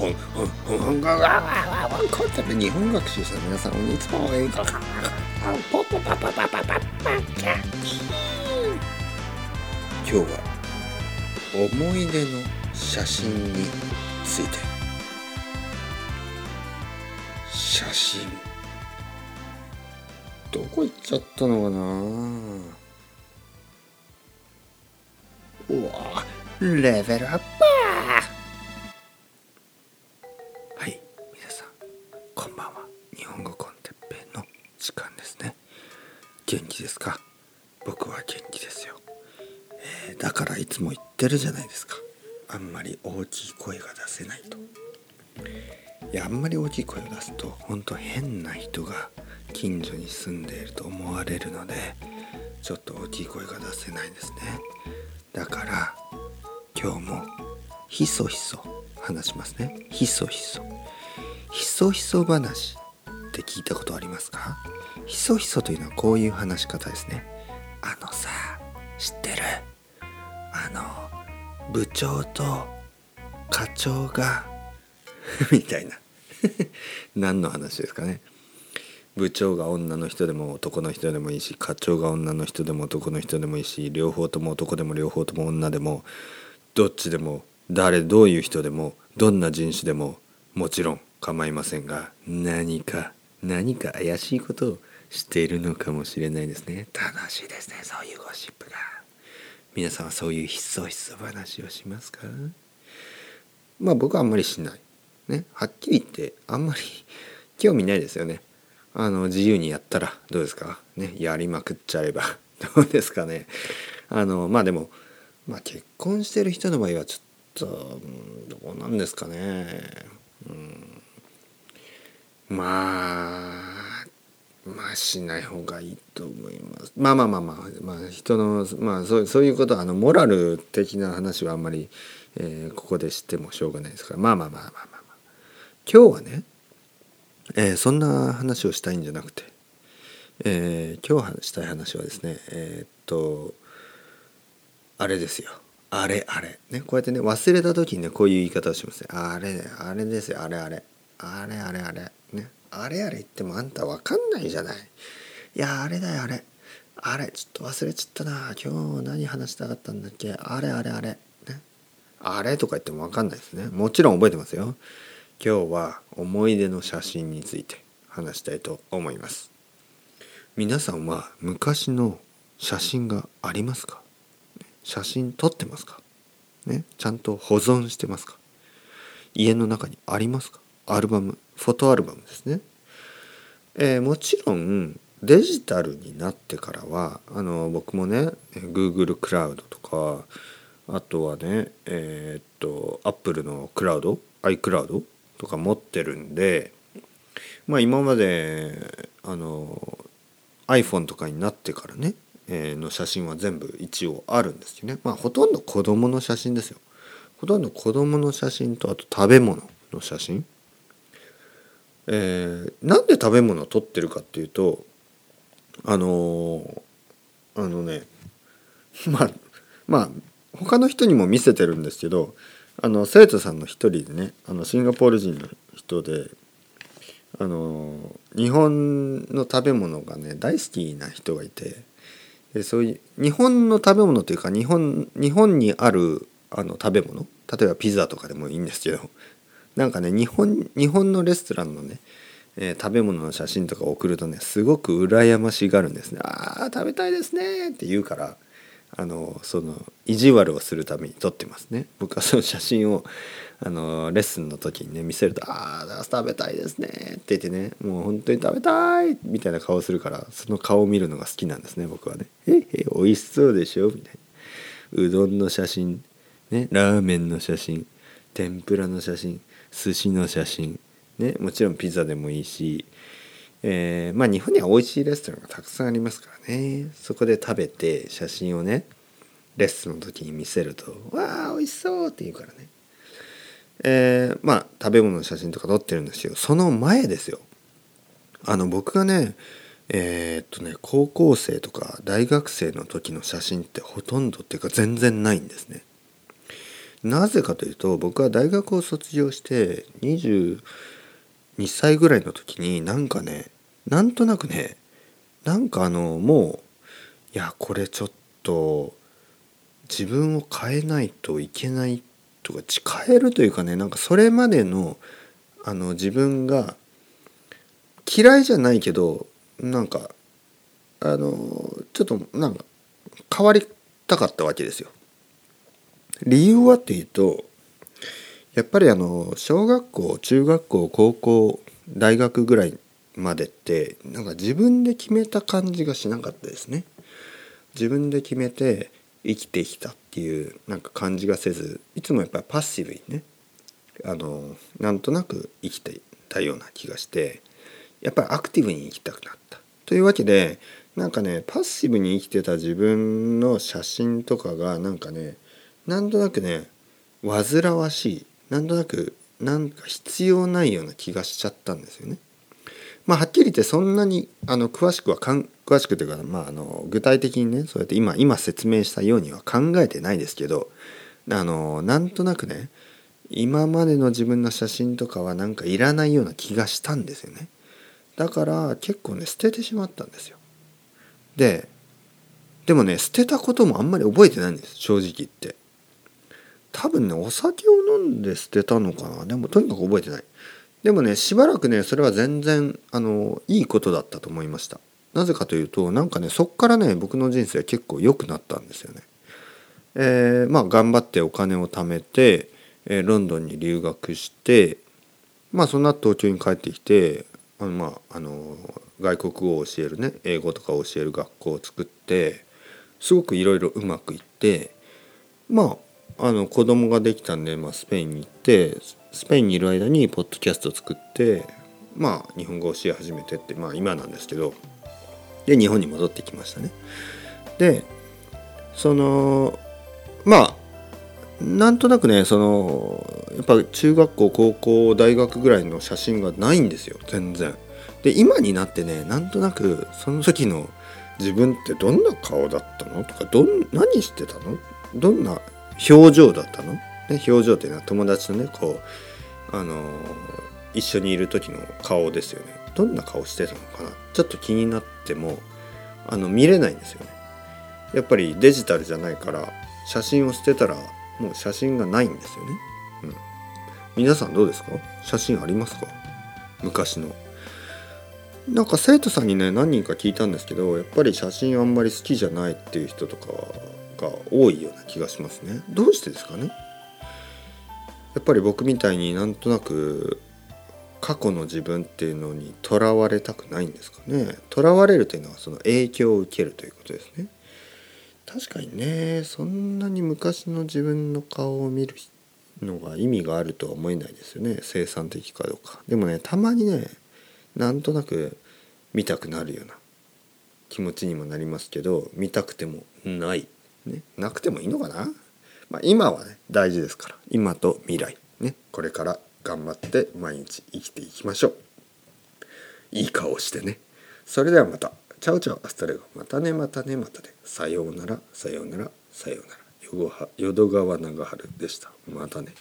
コンテンツ日本学習者の皆さんいつも英語ポポパパパパパパキャ今日は思い出の写真について。写真。どこ行っちゃったのかな？うわレベルアップ元気ですか？僕は元気ですよ、えーだからいつも言ってるじゃないですか。あんまり大きい声が出せないと。いやあんまり大きい声を出すと本当変な人が近所に住んでいると思われるのでちょっと大きい声が出せないんですね。だから今日もひそひそ話しますね。ひそひそ。ひそひそ話。って聞いたことありますか？ひそひそというのはこういう話し方ですね。あのさ知ってる？あの部長と課長が みたいな。何の話ですかね？部長が女の人でも男の人でもいいし課長が女の人でも男の人でもいいし両方とも男でも両方とも女でもどっちでも誰どういう人でもどんな人種でももちろん構いませんが何か何か怪しいことをしているのかもしれないですね。楽しいですね。そういうゴシップが。皆さんはそういうひそひそ話をしますか？まあ僕はあんまりしない。ね。はっきり言ってあんまり 興味ないですよね。あの自由にやったらどうですか？ね。やりまくっちゃえば どうですかね？あのまあでも、まあ、結婚してる人の場合はちょっとうんどうなんですかね。まあまあしない方がいいと思います。まあまあまあまあ、まあ、人のまあそうそういうことはあのモラル的な話はあんまり、えーここで知ってもしょうがないですから。まあまあまあまあまあまあ。今日はねえーそんな話をしたいんじゃなくて、えー今日したい話はですねえーっとあれですよ。あれあれ。ねこうやってね忘れた時にねこういう言い方をしますね。あれあれですよ。あれあれ。あれあれあれ。あれ言ってもあんたわかんないじゃない。いやあれだよあれ。あれちょっと忘れちゃったな。今日何話したかったんだっけ？あれあれあれ。ね。あれとか言ってもわかんないですね。もちろん覚えてますよ。今日は思い出の写真について話したいと思います。皆さんは昔の写真がありますか？写真撮ってますか？ね。ちゃんと保存してますか？家の中にありますか？アルバムフォトアルバムですね。えーもちろんデジタルになってからはあの僕もね Google クラウドとかあとはねえーっと Apple のクラウド iCloud とか持ってるんでまあ今まであの iPhone とかになってからね、えーの写真は全部一応あるんですよね。まあほとんど子供の写真ですよ。ほとんど子供の写真とあと食べ物の写真。えーなんで食べ物を撮ってるかっていうとあのーあのね まあまあ他の人にも見せてるんですけどあの生徒さんの一人でねあのシンガポール人の人であの日本の食べ物がね大好きな人がいてでそういう日本の食べ物というか日本日本にあるあの食べ物例えばピザとかでもいいんですけどなんかね日本日本のレストランのね、えー食べ物の写真とか送るとねすごく羨ましがるんですね「あー食べたいですね」って言うからあのその意地悪をするために撮ってますね。僕はその写真をあのレッスンの時にね見せると「ああ食べたいですね」って言ってねもう本当に食べたいみたいな顔するからその顔を見るのが好きなんですね僕はね「ええ美味しそうでしょ」みたいな。うどんの写真ねラーメンの写真天ぷらの写真寿司の写真。ねもちろんピザでもいいしえーまあ日本には美味しいレストランがたくさんありますからね。そこで食べて写真をねレッスンの時に見せると「わあ美味しそう」って言うからね。えーまあ食べ物の写真とか撮ってるんですよ。その前ですよ。あの僕がねえーっとね高校生とか大学生の時の写真ってほとんどっていうか全然ないんですね。なぜかというと僕は大学を卒業して22歳ぐらいの時になんかねなんとなくねなんかあのもういやこれちょっと自分を変えないといけないとか変えるというかねなんかそれまでのあの自分が嫌いじゃないけどなんかあのちょっとなんか変わりたかったわけですよ。理由はっていうとやっぱりあの小学校中学校高校大学ぐらいまでってなんか自分で決めた感じがしなかったですね。自分で決めて生きてきたっていうなんか感じがせずいつもやっぱりパッシブにねあのなんとなく生きてたような気がしてやっぱりアクティブに生きたくなった。というわけでなんかねパッシブに生きてた自分の写真とかがなんかねなんとなくね煩わしいなんとなくなんか必要ないような気がしちゃったんですよね。まあ、はっきり言ってそんなにあの詳しくはかん詳しくというか、まあ、あの具体的にねそうやって今今説明したようには考えてないですけどあのなんとなくね今までの自分の写真とかはなんかいらないような気がしたんですよね。だから結構ね捨ててしまったんですよ。ででもね捨てたこともあんまり覚えてないんです正直言って多分ねお酒を飲んで捨てたのかな。でもとにかく覚えてない。でもねしばらくねそれは全然あのいいことだったと思いました。なぜかというとなんかねそっからね僕の人生結構良くなったんですよね。えー、まあ頑張ってお金を貯めて、えー、ロンドンに留学してまあその後東京に帰ってきてあのまああの外国語を教えるね英語とかを教える学校を作ってすごくいろいろうまくいってまああの子供ができたんで、まあ、スペインに行ってスペインにいる間にポッドキャストを作ってまあ日本語を教え始めてってまあ今なんですけどで日本に戻ってきましたね。でそのまあなんとなくねそのやっぱ中学校高校大学ぐらいの写真がないんですよ全然。で今になってねなんとなくその時の自分ってどんな顔だったのとかどん何してたの？どんな表情だったの、ね、表情っていうのは友達とねこうあの、一緒にいる時の顔ですよね。どんな顔してたのかな？ちょっと気になってもあの見れないんですよね。やっぱりデジタルじゃないから写真を捨てたらもう写真がないんですよね、うん、皆さんどうですか？写真ありますか？昔の。なんか生徒さんにね何人か聞いたんですけどやっぱり写真あんまり好きじゃないっていう人とかが多いような気がしますね。どうしてですかね？やっぱり僕みたいになんとなく過去の自分っていうのにとらわれたくないんですかね？とらわれるというのはその影響を受けるということですね。確かにねそんなに昔の自分の顔を見るのが意味があるとは思えないですよね。生産的かどうか。でもねたまにねなんとなく見たくなるような気持ちにもなりますけど見たくてもない、ね、なくてもいいのかな、まあ、今はね大事ですから。今と未来。ねこれから頑張って毎日生きていきましょう。いい顔してね。それではまた。 Ciao ciao。Hasta luego。またねまたねまたね。さようならさようならさようなら。淀川長治でした。またね。